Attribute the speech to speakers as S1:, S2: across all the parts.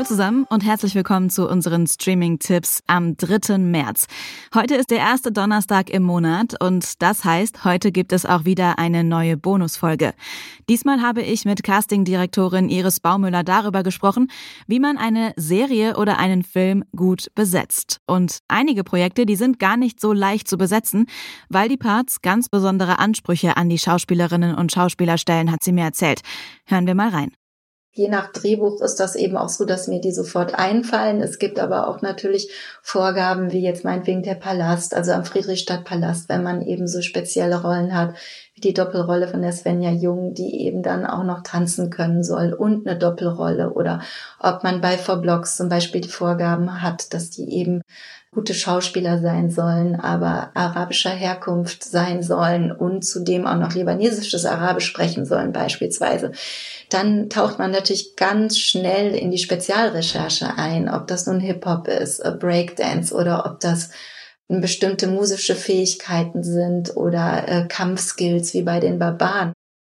S1: Hallo zusammen und herzlich willkommen zu unseren Streaming-Tipps am 3. März. Heute ist der erste Donnerstag im Monat und das heißt, heute gibt es auch wieder eine neue Bonusfolge. Diesmal habe ich mit Castingdirektorin Iris Baumüller darüber gesprochen, wie man eine Serie oder einen Film gut besetzt. Und einige Projekte, die sind gar nicht so leicht zu besetzen, weil die Parts ganz besondere Ansprüche an die Schauspielerinnen und Schauspieler stellen, hat sie mir erzählt. Hören wir mal rein.
S2: Je nach Drehbuch ist das eben auch so, dass mir die sofort einfallen. Es gibt aber auch natürlich Vorgaben, wie jetzt meinetwegen der Palast, also am Friedrichstadtpalast, wenn man eben so spezielle Rollen hat, wie die Doppelrolle von der Svenja Jung, die eben dann auch noch tanzen können soll und eine Doppelrolle. Oder ob man bei Four Blocks zum Beispiel die Vorgaben hat, dass die eben gute Schauspieler sein sollen, aber arabischer Herkunft sein sollen und zudem auch noch libanesisches Arabisch sprechen sollen beispielsweise, dann taucht man natürlich ganz schnell in die Spezialrecherche ein, ob das nun Hip-Hop ist, äh, Breakdance oder ob das bestimmte musische Fähigkeiten sind oder äh, Kampfskills wie bei den Barbaren.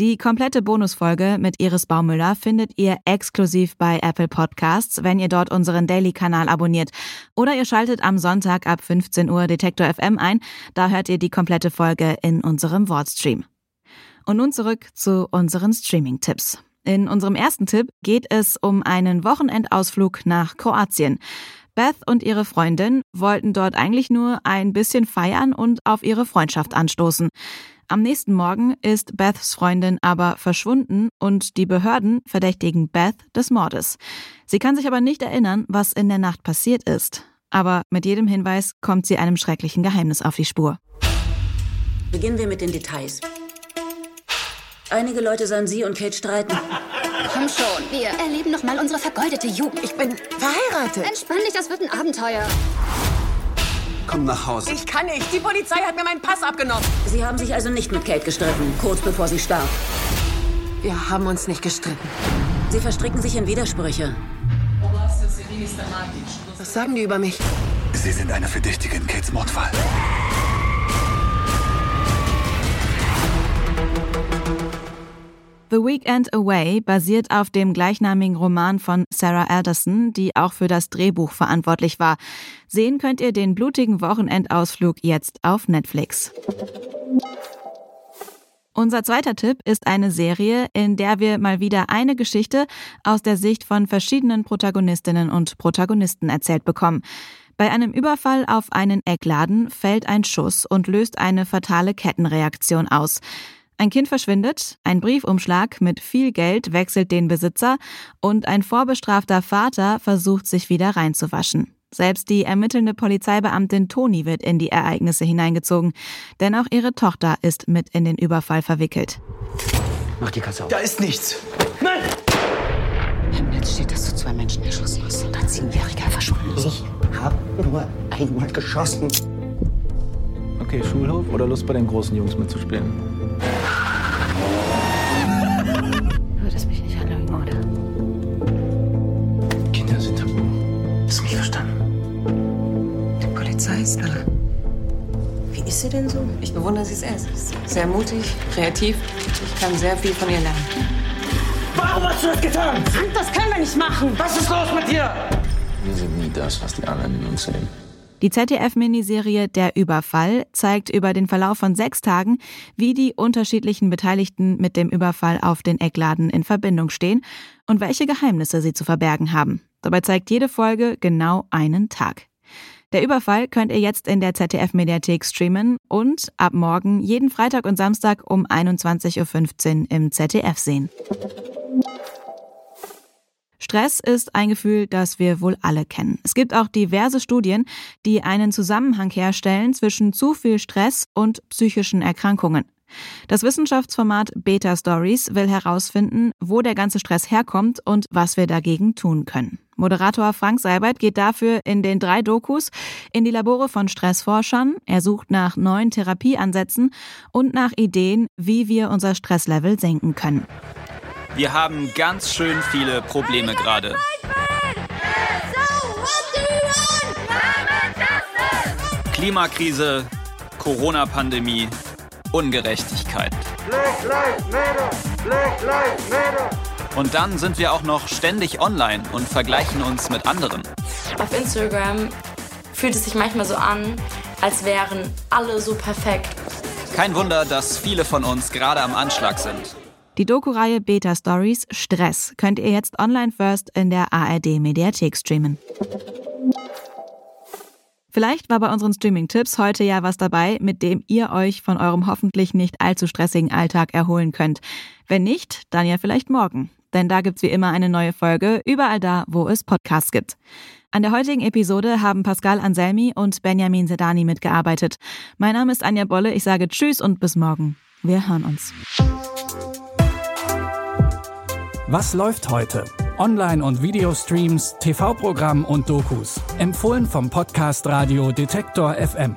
S1: Die komplette Bonusfolge mit Iris Baumüller findet ihr exklusiv bei Apple Podcasts, wenn ihr dort unseren Daily-Kanal abonniert. Oder ihr schaltet am Sonntag ab 15 Uhr Detektor FM ein. Da hört ihr die komplette Folge in unserem Wortstream. Und nun zurück zu unseren Streaming-Tipps. In unserem ersten Tipp geht es um einen Wochenendausflug nach Kroatien. Beth und ihre Freundin wollten dort eigentlich nur ein bisschen feiern und auf ihre Freundschaft anstoßen. Am nächsten Morgen ist Beths Freundin aber verschwunden und die Behörden verdächtigen Beth des Mordes. Sie kann sich aber nicht erinnern, was in der Nacht passiert ist. Aber mit jedem Hinweis kommt sie einem schrecklichen Geheimnis auf die Spur.
S3: Beginnen wir mit den Details. Einige Leute sahen Sie und Kate streiten.
S4: Komm schon, wir erleben noch mal unsere vergeudete Jugend.
S5: Ich bin verheiratet.
S4: Entspann dich, das wird ein Abenteuer.
S5: Komm nach Hause.
S6: Ich kann nicht. Die Polizei hat mir meinen Pass abgenommen.
S3: Sie haben sich also nicht mit Kate gestritten, kurz bevor sie starb.
S5: Wir haben uns nicht gestritten.
S3: Sie verstricken sich in Widersprüche.
S5: Was sagen die über mich?
S7: Sie sind eine Verdächtige in Kates Mordfall.
S1: The Weekend Away basiert auf dem gleichnamigen Roman von Sarah Alderson, die auch für das Drehbuch verantwortlich war. Sehen könnt ihr den blutigen Wochenendausflug jetzt auf Netflix. Unser zweiter Tipp ist eine Serie, in der wir mal wieder eine Geschichte aus der Sicht von verschiedenen Protagonistinnen und Protagonisten erzählt bekommen. Bei einem Überfall auf einen Eckladen fällt ein Schuss und löst eine fatale Kettenreaktion aus. Ein Kind verschwindet, ein Briefumschlag mit viel Geld wechselt den Besitzer und ein vorbestrafter Vater versucht sich wieder reinzuwaschen. Selbst die ermittelnde Polizeibeamtin Toni wird in die Ereignisse hineingezogen, denn auch ihre Tochter ist mit in den Überfall verwickelt.
S8: Mach die Kasse auf.
S7: Da ist nichts.
S8: Nein! Im Netz steht, dass du zwei Menschen erschossen hast und ein Siebenjähriger verschwunden ist. Ich habe nur einmal geschossen.
S9: Okay, Schulhof oder Lust bei den großen Jungs mitzuspielen?
S6: Sie denn so? Ich bewundere sie sehr. Sie ist sehr mutig, kreativ. Ich kann sehr viel von ihr lernen.
S8: Warum hast du das getan?
S6: Das können wir nicht machen.
S8: Was ist los mit dir?
S7: Wir sind nie das, was die anderen in uns sehen.
S1: Die ZDF-Miniserie Der Überfall zeigt über den Verlauf von sechs Tagen, wie die unterschiedlichen Beteiligten mit dem Überfall auf den Eckladen in Verbindung stehen und welche Geheimnisse sie zu verbergen haben. Dabei zeigt jede Folge genau einen Tag. Der Überfall könnt ihr jetzt in der ZDF-Mediathek streamen und ab morgen jeden Freitag und Samstag um 21.15 Uhr im ZDF sehen. Stress ist ein Gefühl, das wir wohl alle kennen. Es gibt auch diverse Studien, die einen Zusammenhang herstellen zwischen zu viel Stress und psychischen Erkrankungen. Das Wissenschaftsformat Beta Stories will herausfinden, wo der ganze Stress herkommt und was wir dagegen tun können. Moderator Frank Seibert geht dafür in den drei Dokus in die Labore von Stressforschern. Er sucht nach neuen Therapieansätzen und nach Ideen, wie wir unser Stresslevel senken können.
S10: Wir haben ganz schön viele Probleme gerade. Klimakrise, Corona-Pandemie, Ungerechtigkeit. Und dann sind wir auch noch ständig online und vergleichen uns mit anderen.
S11: Auf Instagram fühlt es sich manchmal so an, als wären alle so perfekt.
S10: Kein Wunder, dass viele von uns gerade am Anschlag sind.
S1: Die Doku-Reihe Beta Stories Stress könnt ihr jetzt online first in der ARD Mediathek streamen. Vielleicht war bei unseren Streaming-Tipps heute ja was dabei, mit dem ihr euch von eurem hoffentlich nicht allzu stressigen Alltag erholen könnt. Wenn nicht, dann ja vielleicht morgen. Denn da gibt's wie immer eine neue Folge, überall da, wo es Podcasts gibt. An der heutigen Episode haben Pascal Anselmi und Benjamin Sedani mitgearbeitet. Mein Name ist Anja Bolle, ich sage Tschüss und bis morgen. Wir hören uns.
S12: Was läuft heute? Online- und Videostreams, TV-Programm und Dokus. Empfohlen vom Podcast Radio Detektor FM.